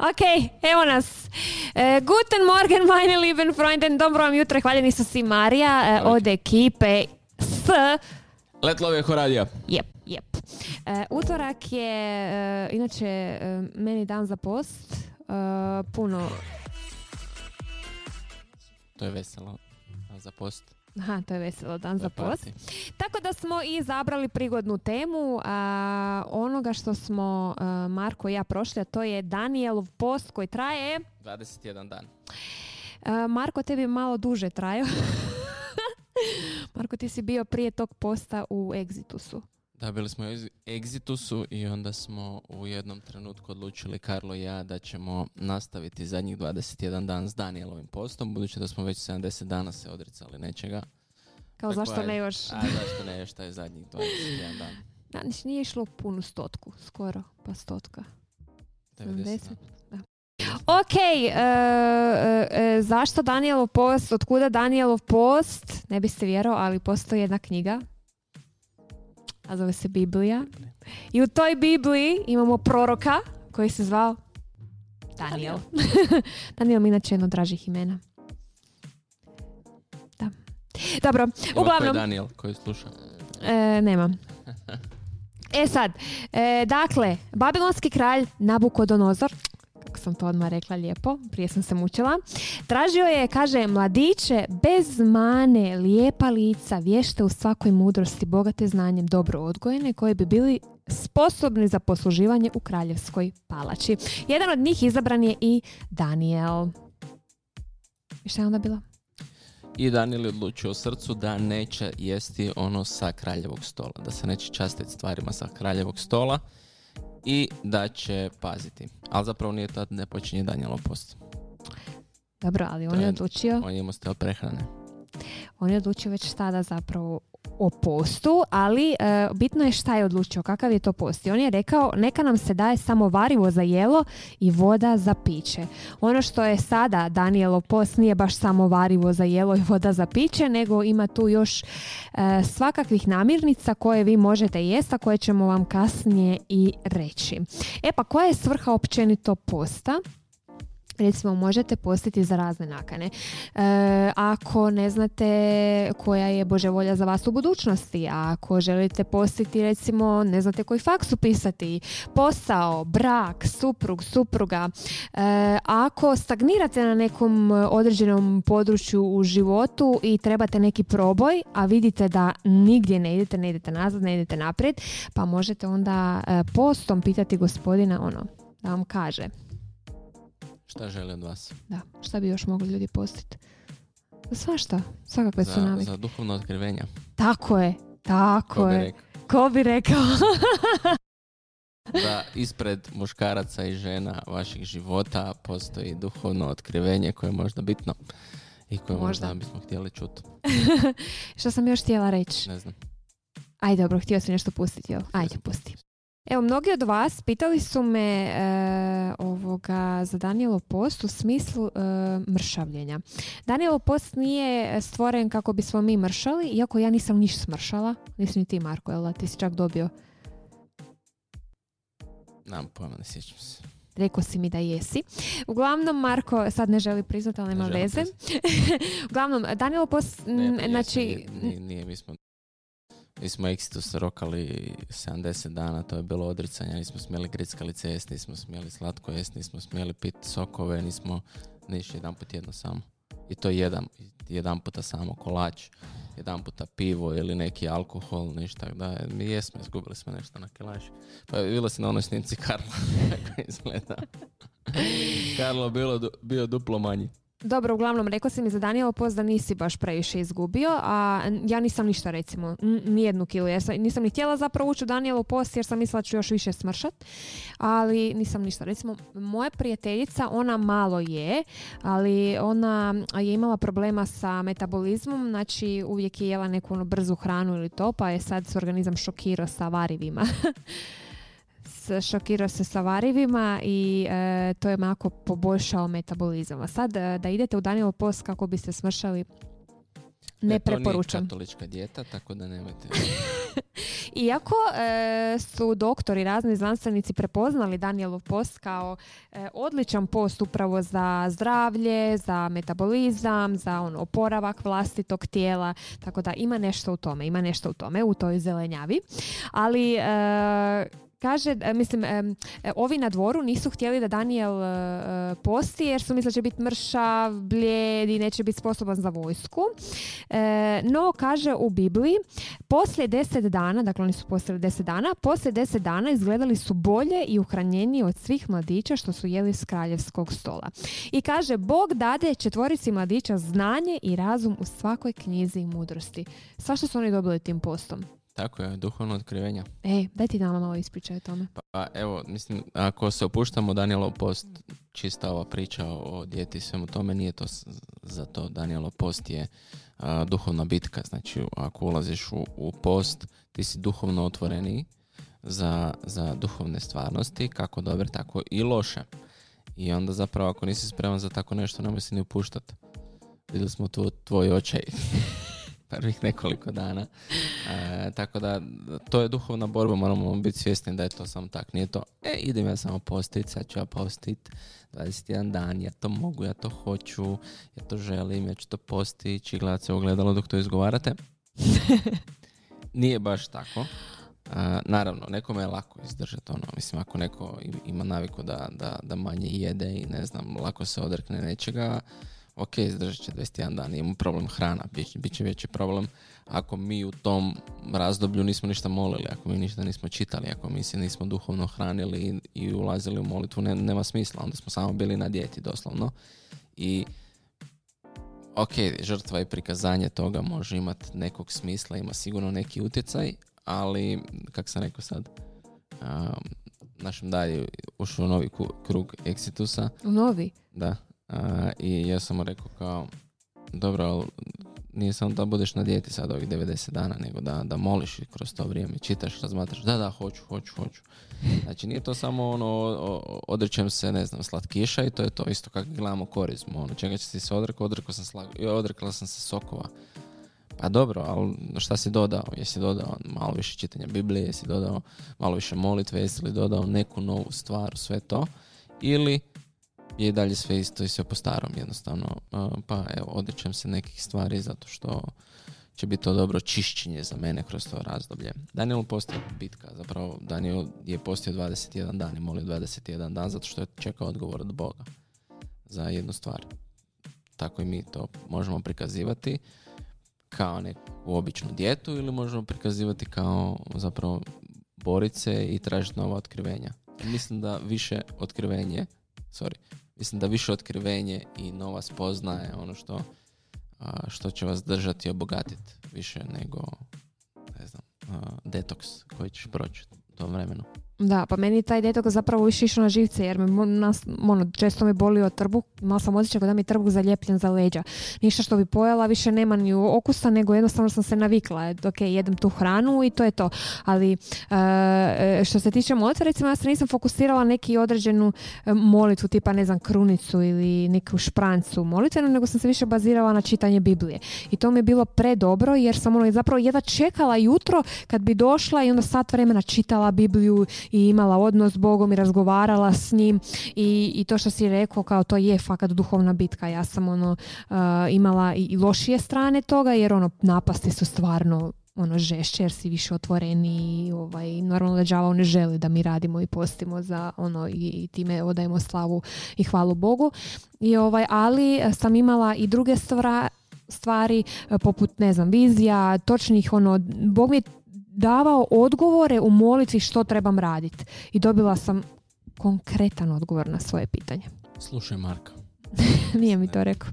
ok, evo nas. E, guten Morgen, meine lieben Freunden. Dobro vam jutro. Hvaljeni su si Marija e, od ekipe s... Letlove Horadija. Jep, jep. E, utorak je, e, inače, e, meni dan za post. E, puno... To je veselo za post. Aha, to je veselo dan za post. Tako da smo i izabrali prigodnu temu a, onoga što smo a, Marko i ja prošli, a to je Danielov post koji traje... 21 dan. a, Marko, tebi malo duže traju. Marko, ti si bio prije tog posta u Exitusu. Da, bili smo u Ex- Exitusu i onda smo u jednom trenutku odlučili, Karlo i ja, da ćemo nastaviti zadnjih 21 dan s Danielovim postom, budući da smo već 70 dana se odricali nečega. Kao Tako zašto je. ne još? A zašto ne još taj zadnjih 21 dan? Da, znači nije išlo punu stotku, skoro, pa stotka. 90 70. dana. Ok, e, e, e, zašto Danielov post, otkuda Danielov post, ne biste vjerovali, ali postoji jedna knjiga, a zove se Biblija. I u toj Bibliji imamo proroka koji se zvao Daniel. Daniel mi inače jedno dražih imena. Da. Dobro, Ima ko je uglavnom, Daniel koji sluša. E, nemam. E sad, e, dakle, babilonski kralj Nabukodonozor, kako sam to odmah rekla lijepo, prije sam se mučila, tražio je, kaže, mladiće bez mane, lijepa lica, vješte u svakoj mudrosti, bogate znanjem, dobro odgojene, koji bi bili sposobni za posluživanje u kraljevskoj palači. Jedan od njih izabran je i Daniel. I šta je onda bila? I Daniel je odlučio srcu da neće jesti ono sa kraljevog stola, da se neće častiti stvarima sa kraljevog stola i da će paziti. Ali zapravo nije tad ne počinje Danielov post. Dobro, ali on je je- odlučio... On je imao prehrane. On je odlučio već tada zapravo o postu, ali e, bitno je šta je odlučio, kakav je to post. I on je rekao, neka nam se daje samo varivo za jelo i voda za piće. Ono što je sada Danielov post nije baš samo varivo za jelo i voda za piće, nego ima tu još e, svakakvih namirnica koje vi možete jesti, a koje ćemo vam kasnije i reći. E pa koja je svrha općenito posta? Recimo, možete postiti za razne nakane. E, ako ne znate koja je Bože volja za vas u budućnosti, ako želite postiti recimo ne znate koji faks upisati, posao, brak, suprug, supruga, e, ako stagnirate na nekom određenom području u životu i trebate neki proboj, a vidite da nigdje ne idete, ne idete nazad, ne idete naprijed, pa možete onda e, postom pitati gospodina ono, da vam kaže. Šta želi od vas? Da, šta bi još mogli ljudi postiti? Svašta, svakakve su Za, navike. za duhovno otkrivenja. Tako je, tako Ko je. Ko bi rekao? Da ispred muškaraca i žena vaših života postoji duhovno otkrivenje koje je možda bitno i koje možda, Možda. bismo htjeli čuti. Što sam još htjela reći? Ne znam. Ajde, dobro, htio sam nešto pustiti, jel? Ajde, pusti. Evo, mnogi od vas pitali su me e, ovoga za Danielov post u smislu e, mršavljenja. Danielov post nije stvoren kako bismo mi mršali, iako ja nisam niš smršala. Nisi ni ti, Marko, jel da? Ti si čak dobio. Nemam pojma, ne sjećam se. Rekao si mi da jesi. Uglavnom, Marko sad ne želi priznati, ali nema Ne veze. Uglavnom, Danielov post, Ne, pa znači, nije, nije, nije, mi smo mi smo Exitus rokali 70 dana, to je bilo odricanje, nismo smjeli grickalice jesti, nismo smjeli slatko jesti, nismo smjeli piti sokove, nismo niš jedan put jedno samo. I to jedan, jedan puta samo kolač, jedan puta pivo ili neki alkohol, ništa. Da, mi jesmo, izgubili smo nešto na kilaž. Pa je bilo si na onoj snimci Karla, kako izgleda. Karlo bilo, bio duplo manji. Dobro, uglavnom, rekao si mi za Danielov post da nisi baš previše izgubio, a ja nisam ništa, recimo, nijednu kilu, jer sam, nisam ni htjela zapravo ući u Danielov post jer sam mislila da ću još više smršat, ali nisam ništa. Recimo, moja prijateljica, ona malo je, ali ona je imala problema sa metabolizmom, znači uvijek je jela neku ono brzu hranu ili to, pa je sad se organizam šokirao sa varivima. Šokirao se sa varivima i e, to je malo poboljšao metabolizam. A sad e, da idete u Danielov post kako biste smršali, ne E, to nije katolička dijeta, tako da nemojte. Iako e, su doktori, razni znanstvenici prepoznali Danielov post kao e, odličan post upravo za zdravlje, za metabolizam, za on oporavak vlastitog tijela, tako da ima nešto u tome, ima nešto u tome, u toj zelenjavi. Ali e, Kaže, e, mislim, e, ovi na dvoru nisu htjeli da Daniel e, posti jer su mislili da će biti mršav, blijed i neće biti sposoban za vojsku. No, kaže u Bibliji, poslije deset dana, dakle oni su postali deset dana, poslije deset dana izgledali su bolje i uhranjeniji od svih mladića što su jeli s kraljevskog stola. I kaže, Bog dade četvorici mladića znanje i razum u svakoj knjizi i mudrosti. Sva što su oni dobili tim postom. Tako je, duhovno otkrivenja. E, daj ti nama malo ispričaj o tome. Pa evo, mislim, ako se opuštamo Danielov post, čista ova priča o djeti svemu tome, nije to za to. Danielov post je duhovna bitka. Znači, ako ulaziš u, u post, ti si duhovno otvoreni za, za duhovne stvarnosti, kako dobre, tako i loše. I onda zapravo ako nisi spreman za tako nešto, nemoj se ni upuštati. Vidjeli smo tu tvoj očaj. prvih nekoliko dana. E, tako da to je duhovna borba, moramo biti svjesni da je to samo tak. Nije to, e, idem ja samo postit, sad ću ja postit 21 dan, ja to mogu, ja to hoću, ja to želim, ja ću to postići, gledat se ogledalo dok to izgovarate. Nije baš tako. Uh, naravno, nekome je lako izdržati ono, mislim, ako neko ima naviku da, da, da manje jede i ne znam, lako se odrekne nečega, ok, izdržat će 21 dan, imamo problem hrana, bit, će veći problem ako mi u tom razdoblju nismo ništa molili, ako mi ništa nismo čitali, ako mi se nismo duhovno hranili i, ulazili u molitvu, ne, nema smisla, onda smo samo bili na dijeti doslovno. I ok, žrtva i prikazanje toga može imati nekog smisla, ima sigurno neki utjecaj, ali, kak sam rekao sad, um, našem dalje ušao u novi krug Exitusa. Novi? Da, I ja sam mu rekao kao, dobro, ali nije samo da budeš na dijeti sad ovih 90 dana, nego da, da moliš kroz to vrijeme, čitaš, razmatraš, da, da, hoću, hoću, hoću. Znači nije to samo ono, odrećem se, ne znam, slatkiša i to je to isto kako gledamo korizmu, ono, čega će se odrekao, odrekao sam, slag, odrekla sam se sokova. Pa dobro, ali šta si dodao? Jesi dodao malo više čitanja Biblije, jesi dodao malo više molitve, jesi li dodao neku novu stvar, sve to? Ili je i dalje sve isto i sve po starom jednostavno. Pa evo, odrećem se nekih stvari zato što će biti to dobro čišćenje za mene kroz to razdoblje. Daniel postoji bitka, zapravo Daniel je postio 21 dan i molio 21 dan zato što je čekao odgovor od Boga za jednu stvar. Tako i mi to možemo prikazivati kao neku običnu djetu ili možemo prikazivati kao zapravo borice i tražiti nova otkrivenja. Mislim da više otkrivenje, sorry, mislim da više otkrivenje i nova spoznaje ono što, što će vas držati i obogatiti više nego ne znam, detoks koji ćeš proći u tom vremenu. Da, pa meni taj detok zapravo više išao na živce jer me nas, ono, često me bolio trbuh, malo sam osjećao da mi je trbuh zaljepljen za leđa. Ništa što bi pojela više nema ni okusa, nego jednostavno sam se navikla. Ok, jedem tu hranu i to je to. Ali e, što se tiče molitve, recimo ja se nisam fokusirala neki određenu e, molitvu, tipa ne znam, krunicu ili neku šprancu molitvenu, nego sam se više bazirala na čitanje Biblije. I to mi je bilo predobro jer sam ono zapravo jedva čekala jutro kad bi došla i onda sat vremena čitala Bibliju i imala odnos s Bogom i razgovarala s njim i, i to što si rekao kao to je fakat duhovna bitka. Ja sam ono uh, imala i, lošije strane toga jer ono napasti su stvarno ono žešće jer si više otvoreni i ovaj, normalno da đavao ne želi da mi radimo i postimo za ono i, i time odajemo slavu i hvalu Bogu. I ovaj, ali sam imala i druge stvari poput ne znam vizija, točnih ono Bog mi je davao odgovore u molitvi što trebam raditi. I dobila sam konkretan odgovor na svoje pitanje. Slušaj Marka. Nije mi to rekao.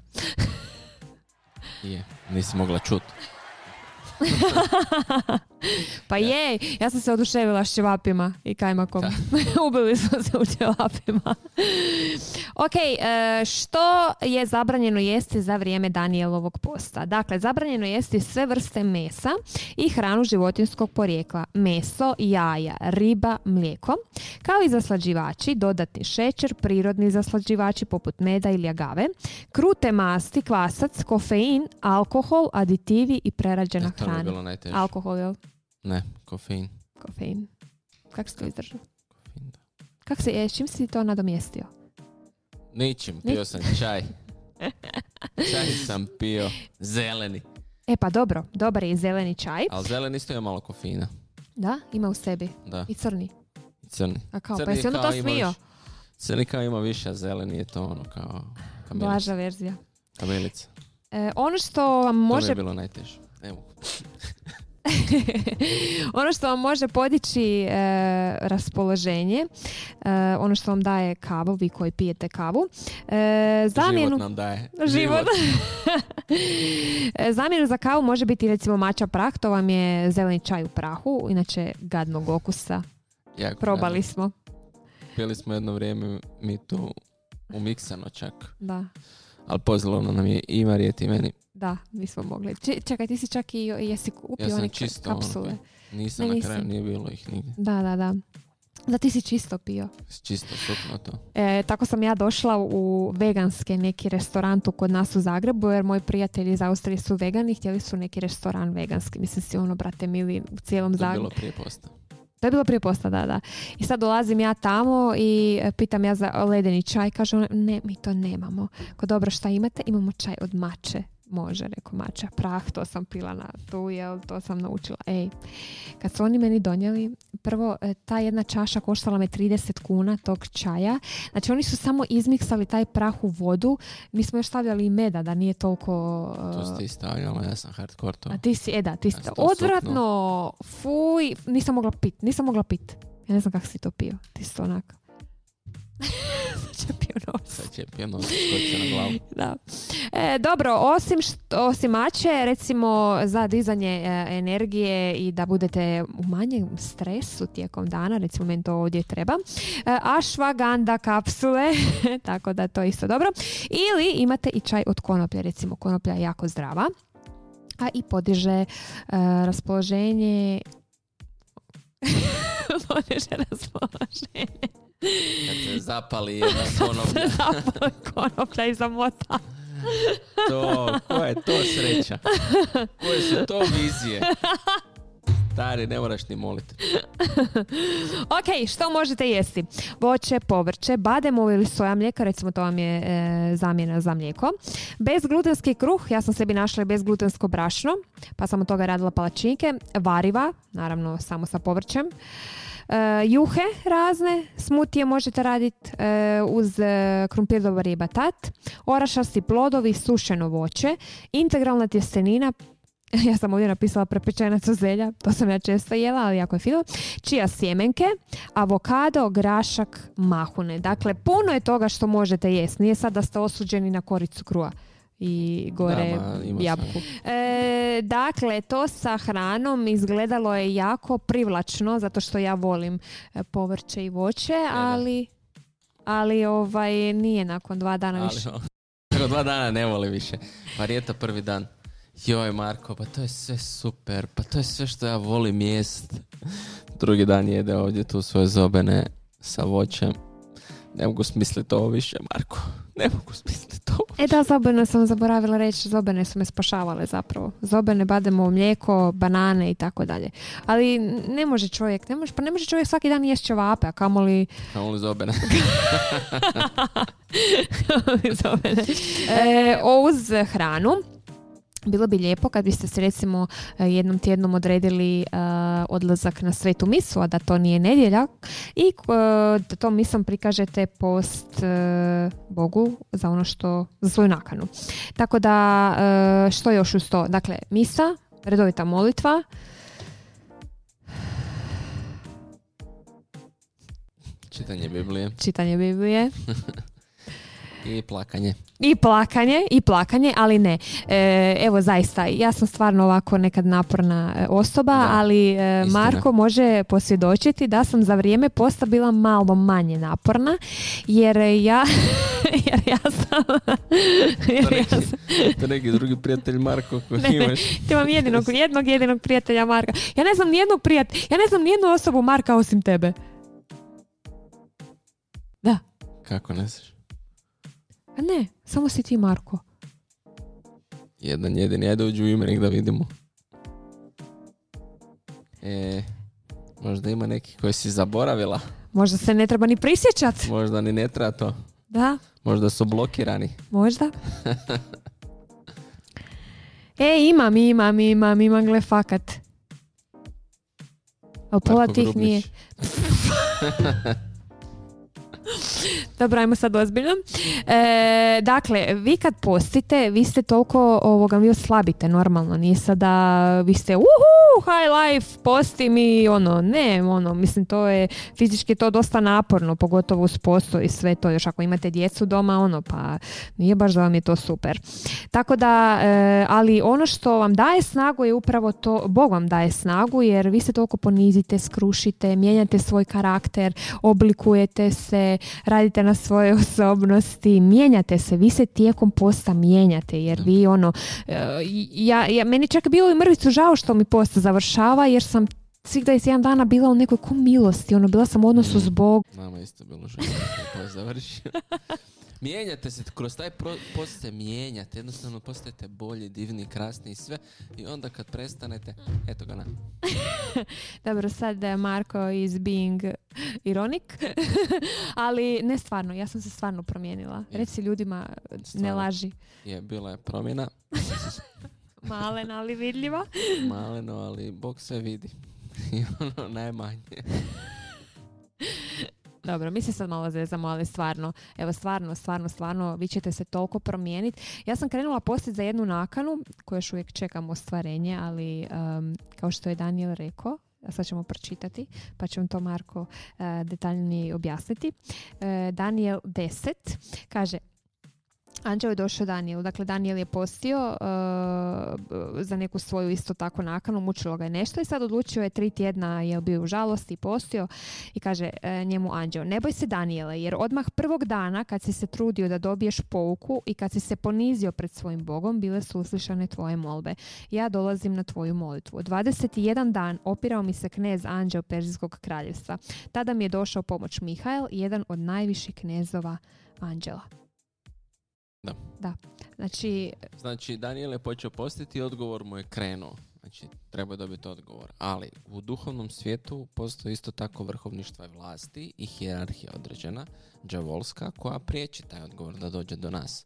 Je, nisi mogla čuti. Pa je, ja sam se oduševila s ćevapima i kajmakom. Ubili smo se u ćevapima. ok, e, što je zabranjeno jesti za vrijeme Danielovog posta? Dakle, zabranjeno jesti sve vrste mesa i hranu životinskog porijekla. Meso, jaja, riba, mlijeko, kao i zaslađivači, dodatni šećer, prirodni zaslađivači poput meda ili agave, krute masti, kvasac, kofein, alkohol, aditivi i prerađena hrana. Alkohol, jel? Ne, kofein. Kofein. Kako se to izdržao? Kofein, da. Kako se, e, s čim si to nadomjestio? Ničim, pio sam čaj. čaj sam pio. Zeleni. E pa dobro, dobar je zeleni čaj. Ali zeleni isto ima malo kofeina. Da, ima u sebi. Da, I crni. i crni. A kao, pa Crni jesi onda to smio? više- Crni kao ima više, a zeleni je to ono kao kamilica. Blaža verzija. kamilica. E, ono što vam To mi može je bilo najteže. Evo. ono što vam može podići e, raspoloženje, e, ono što vam daje kavu, vi koji pijete kavu, e, zamjenu... Život nam daje. Život. E, Zamjenu za kavu može biti recimo mača prah, to vam je zeleni čaj u prahu, inače gadnog okusa. Jako Probali gadno. smo. Pili smo jedno vrijeme mi tu umiksano čak. Da, Ali pozlovno nam je i Marijeti i meni. Da, mi smo mogli. Či- čekaj, ti si čak i jesi kupio Ja sam one čisto ono, kapsule. Nisam Ne, na kraju, nije bilo ih nigdje. Da, da, da. Da, ti si čisto pio. Čisto sukno to. E, tako sam ja došla u veganske neki restoran tu kod nas u Zagrebu jer moji prijatelji iz Austrije su vegani htjeli su neki restoran veganski. Mislim si ono, brate mili, u cijelom To je Zagrebu. bilo prije posta. To je bilo prije posta, da, da. I sad dolazim ja tamo i e, pitam ja za ledeni čaj. Kaže ona, ne, mi to nemamo. Ko dobro, šta imate? Imamo čaj od mače. Može, rekao mača. Prah, to sam pila na tu, jel, to sam naučila. Ej, kad su oni meni donijeli, prvo, e, ta jedna čaša koštala me 30 kuna tog čaja. Znači, oni su samo izmiksali taj prah u vodu. Mi smo još stavljali i meda, da nije toliko... To e, ste i stavljala, ja sam hardcore to. a ti si, e da, ti si Ja to odvratno, fuj, nisam mogla pit, nisam mogla pit. Ja ne znam kako si to pio, ti si to onak. Sad pjeno skoči na glavu. Da. E, dobro, osim, što, osim mače, recimo za dizanje e, energije i da budete u manjem stresu tijekom dana, recimo meni to ovdje treba, e, ashwagandha kapsule, tako da to je isto dobro. Ili imate i čaj od konoplje, recimo konoplja je jako zdrava, a i podiže e, raspoloženje podiže raspoloženje. Kad se zapali jedna konoplja. Zapali konoplja i zamota. To, koja je to sreća? Koje su to vizije? Stari, ne moraš ni moliti. Ok, što možete jesti? Voće, povrće, bademovo ili soja mlijeka, recimo to vam je e, zamjena za mlijeko. Bezglutenski kruh, ja sam sebi našla bezglutensko brašno, pa sam od toga radila palačinke. Variva, naravno samo sa povrćem. E, juhe razne, smutije možete raditi e, uz krumpir dobar i orašasti plodovi, sušeno voće, integralna tjestenina, ja sam ovdje napisala prepečena zelja, to sam ja često jela, ali jako je fino. Čija sjemenke, avokado, grašak, mahune. Dakle, puno je toga što možete jesti. Nije sad da ste osuđeni na koricu krua i gore Da, jabuku. E, dakle, to sa hranom izgledalo je jako privlačno, zato što ja volim e, povrće i voće, da. ali, ali ovaj, nije nakon dva dana Ali, više. Nakon dva dana ne voli više. Marijeta prvi dan. Joj Marko, pa to je sve super, pa to je sve što ja volim jest. Drugi dan jede ovdje tu svoje zobene sa voćem. Ne mogu smisliti ovo više, Marko. Ne mogu smisliti to. E da, zobene sam zaboravila reći, zobene su me spašavale zapravo. Zobene, bademo mlijeko, banane i tako dalje. Ali ne može čovjek, ne može, pa ne može čovjek svaki dan jesti ćevape, a kamoli Kamoli zobene. zobene. E, uz hranu, bilo bi lijepo kad biste se recimo e, jednom tjednom odredili e, odlazak na svetu misu, a da to nije nedjelja i e, da tom misom prikažete post e, Bogu za ono što, za svoju nakanu. Tako da, što još uz to? Dakle, misa, redovita molitva, Čitanje Biblije čitanje Biblije, i plakanje. I plakanje, i plakanje, ali ne. E, evo zaista, ja sam stvarno ovako nekad naporna e, osoba, Da, ali e, istina. Marko može posvjedočiti da sam za vrijeme posta bila malo manje naporna, jer ja, jer ja sam, jer To ja neki, sam, to neki drugi prijatelj Marko koji Ne, ne. imaš. imam jedinog, jednog jedinog prijatelja Marka. Ja ne znam nijednog prijatelja, ja ne znam nijednu osobu Marka osim tebe. Da, Kako ne znaš? A ne, samo si ti Marko. Jedan jedini, ajde uđu u imenik da vidimo. E, možda ima neki koji si zaboravila. Možda se ne treba ni prisjećat. Možda ni ne treba to. Da, Možda su blokirani. možda. e, imam, imam, imam, imam, gle, fakat. Ali pola tih nije. Dobro, ajmo sad ozbiljno. E, dakle, vi kad postite, vi ste toliko ovoga, vi oslabite normalno. Nije sada, vi ste uhu, high life, posti mi, ono, ne, ono, mislim, to je, fizički to dosta naporno, pogotovo uz posto i sve to, još ako imate djecu doma, ono, pa nije baš da vam je to super. Tako da, e, ali ono što vam daje snagu je upravo to, Bog vam daje snagu, jer vi se toliko ponizite, skrušite, mijenjate svoj karakter, oblikujete se, radite svojoj osobnosti, mijenjate se, vi se tijekom posta mijenjate, jer vi ono, e, ja, ja, meni čak bilo i mrvicu žao što mi post završava, jer sam svih 21 dana bila u nekoj ko milosti, ono, bila sam u odnosu s Bogom. Nama isto bilo žao da je to završio. Mijenjate se, kroz taj pro- post se mijenjate, jednostavno postajete bolji, divni, krasni i sve. I onda kad prestanete, eto ga na. Dobro, sad je Marko is being ironic, ali ne stvarno, ja sam se stvarno promijenila. Je. Reci ljudima, ne laži. Je, bila je promjena, Malen, ali vidljiva. maleno, ali Bog sve vidi. I ono najmanje. Dobro, mi se sad malo zezamo, ali stvarno, evo stvarno, stvarno, stvarno, vi ćete se toliko promijeniti. Ja sam krenula postiti za jednu nakanu, koju još uvijek čekam ostvarenje, ali em, kao što je Daniel rekao, a sad ćemo pročitati, pa će vam to Marko e, detaljnije objasniti. E, Daniel 10 kaže, Anđeo je došao Danielu. Dakle, Daniel je postio e, za neku svoju isto tako nakanu, mučilo ga je nešto i sad odlučio je tri tjedna je bio u žalosti i postio i kaže e, njemu Anđeo, ne boj se Daniele, jer odmah prvog dana kad si se trudio da dobiješ pouku i kad si se ponizio pred svojim Bogom, bile su uslišane tvoje molbe. Ja dolazim na tvoju molitvu. 21 dan opirao mi se knez Anđeo Perzijskog kraljevstva. Tada mi je došao pomoć Mihael, jedan od najviših knezova Anđela. Da. Da. Znači, Znači, Daniel je počeo postiti i odgovor mu je krenuo. Znači, treba je dobiti odgovor. Ali u duhovnom svijetu postoji isto tako vrhovništva vlasti i hijerarhija određena, džavolska, koja priječi taj odgovor da dođe do nas.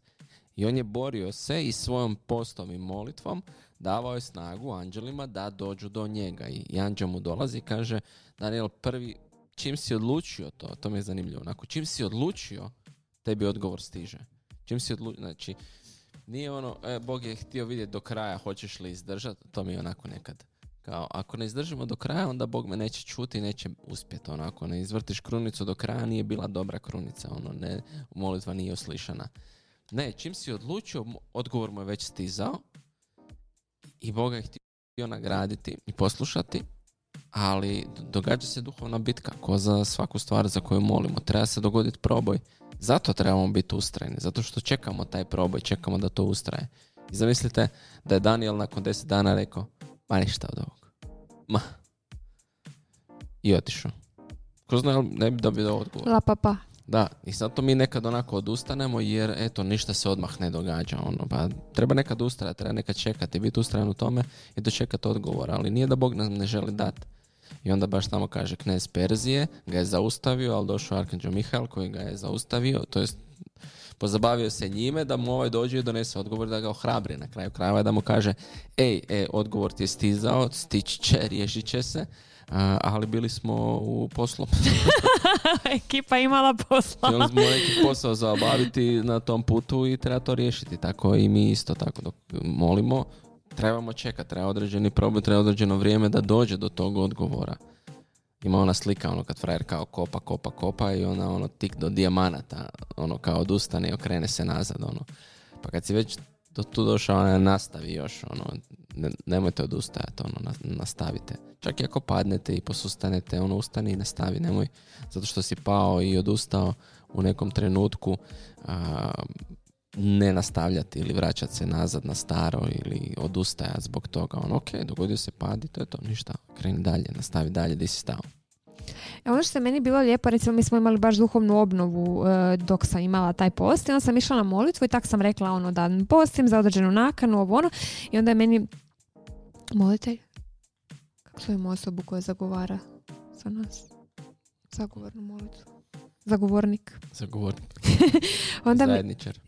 I on je borio se i svojom postom i molitvom davao je snagu anđelima da dođu do njega. I, i anđel mu dolazi i kaže, Daniel, prvi, čim si odlučio to, to mi je zanimljivo, onako, čim si odlučio, tebi odgovor stiže. Čim si odlučio, znači, nije ono, e, Bog je htio vidjeti do kraja, hoćeš li izdržati, to mi je onako nekad. Kao, ako ne izdržimo do kraja, onda Bog me neće čuti i neće uspjeti. Ono, ako ne izvrtiš krunicu do kraja, nije bila dobra krunica. Ono, ne, molitva nije oslišana. Ne, čim si odlučio, odgovor mu je već stizao i Boga je htio nagraditi i poslušati, ali događa se duhovna bitka, ko za svaku stvar za koju molimo. Treba se dogoditi proboj. Zato trebamo biti ustrajni, zato što čekamo taj proboj, čekamo da to ustraje. I zamislite da je Daniel nakon 10 dana rekao, ma ništa od ovog. Ma. I otišao. Ko zna, ne bi dobio odgovor. la papa. Da, i zato mi nekad onako odustanemo jer eto ništa se odmah ne događa. Ono, pa treba nekad ustrajati, treba nekad čekati, biti ustrajan u tome i dočekati odgovor. Ali nije da Bog nam ne želi dati. I onda baš tamo kaže knez Perzije ga je zaustavio, ali došao Arkanđel Mihael koji ga je zaustavio, to jest pozabavio se njime da mu ovaj dođe i donese odgovor da ga ohrabri na kraju krajeva da mu kaže ej, e, odgovor ti je stizao, stići će, riješit će se, a, ali bili smo u poslu. Ekipa imala posla. Htjeli smo neki posao za obaviti na tom putu i treba to riješiti. Tako i mi isto tako dok molimo, trebamo čekati, treba određeni problem, treba određeno vrijeme da dođe do tog odgovora. Ima ona slika, ono kad frajer kao kopa, kopa, kopa i ona ono tik do dijamanata, ono kao odustane i okrene se nazad, ono. Pa kad si već do tu došao, ona nastavi još, ono, ne, nemojte odustajati, ono, na- nastavite. Čak i ako padnete i posustanete, ono, ustani i nastavi, nemoj, zato što si pao i odustao u nekom trenutku, a, ne nastavljati ili vraćati se nazad na staro ili odustajati zbog toga. Ono, ok, dogodio se pad i to je to, ništa, kreni dalje, nastavi dalje gdje si stao. E, Ono što je meni bilo lijepo, recimo mi smo imali baš duhovnu obnovu e, dok sam imala taj post i onda sam išla na molitvu i tak sam rekla ono da postim za određenu nakanu, ovo ono i onda je meni molitelj Kako zovemo osobu koja zagovara za nas? Zagovornu molitvu. Zagovornik. Zagovornik. Onda mi, Zajedničar.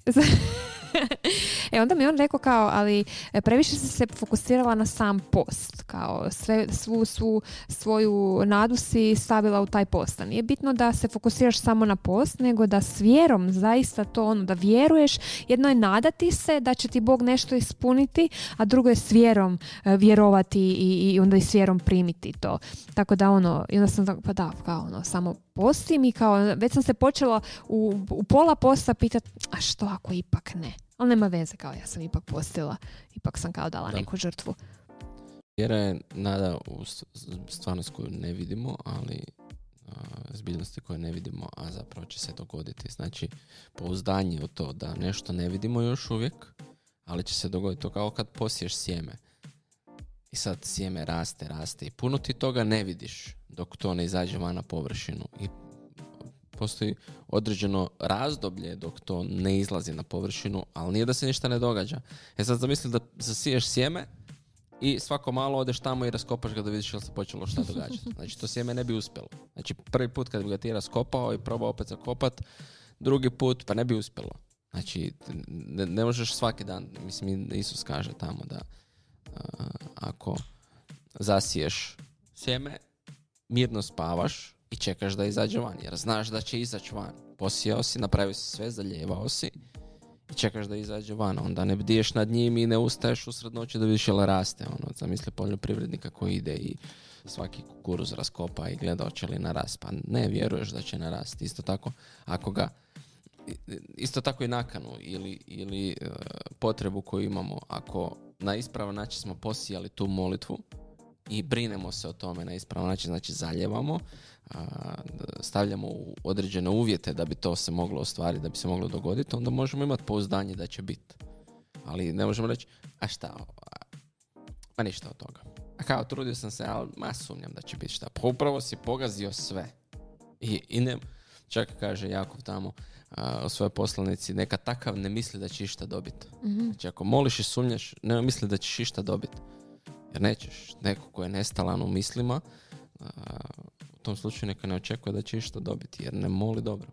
e onda mi on rekao kao, ali e, previše si se fokusirala na sam post, kao sve, svu, svu svoju nadu si stavila u taj post. A nije bitno da se fokusiraš samo na post, nego da s vjerom zaista to ono, da vjeruješ, jedno je nadati se da će ti Bog nešto ispuniti, a drugo je s vjerom e, vjerovati i, i onda i s vjerom primiti to. Tako da ono, i onda sam pa da, kao ono, samo postim i kao, već sam se počela u, u pola posta pitati, a što ako ipak ne? Ali nema veze, kao ja sam ipak postila, ipak sam kao dala Da. neku žrtvu. Vjera je nada u stvarnost koju ne vidimo, ali a, zbiljnosti koje ne vidimo, a zapravo će se dogoditi. Znači, pouzdanje u to da nešto ne vidimo još uvijek, ali će se dogoditi. To kao kad posiješ sjeme. I sad sjeme raste, raste i puno ti toga ne vidiš dok to ne izađe van na površinu. I postoji određeno razdoblje dok to ne izlazi na površinu, ali nije da se ništa ne događa. E sad zamisli da zasiješ sjeme i svako malo odeš tamo i raskopaš ga da vidiš jel se počelo šta događati. Znači to sjeme ne bi uspjelo. Znači prvi put kad bi ga ti raskopao i probao opet zakopat, drugi put pa ne bi uspjelo. Znači ne, ne možeš svaki dan, mislim Isus kaže tamo da a, ako zasiješ sjeme, mirno spavaš i čekaš da izađe van, jer znaš da će izaći van. Posijao si, napravio si sve, zalijevao si i čekaš da izađe van. Onda ne bdiješ nad njim i ne ustaješ usred noći da vidiš jel raste. Ono, zamisli poljoprivrednika koji ide i svaki kukuruz raskopa i gleda hoće li narast. Pa ne vjeruješ da će narasti. Isto tako, ako ga isto tako i nakanu ili, ili e, potrebu koju imamo. Ako na ispravan način smo posijali tu molitvu i brinemo se o tome na ispravan način, znači zaljevamo, stavljamo u određene uvjete da bi to se moglo ostvariti, da bi se moglo dogoditi, onda možemo imati pouzdanje da će biti. Ali ne možemo reći, a šta, ma ništa od toga. A kao, trudio sam se, ali ma sumnjam da će biti šta. Pa upravo si pogazio sve. I, i ne, čak kaže Jakov tamo a, u svojoj poslanici, neka takav ne misli da će išta dobiti. Mhm. Znači ako moliš i sumnjaš, ne misli da ćeš išta dobiti. Jer nećeš. Neko ko je nestalan u mislima, u tom slučaju neka ne očekuje da će išta dobiti, jer ne moli dobro.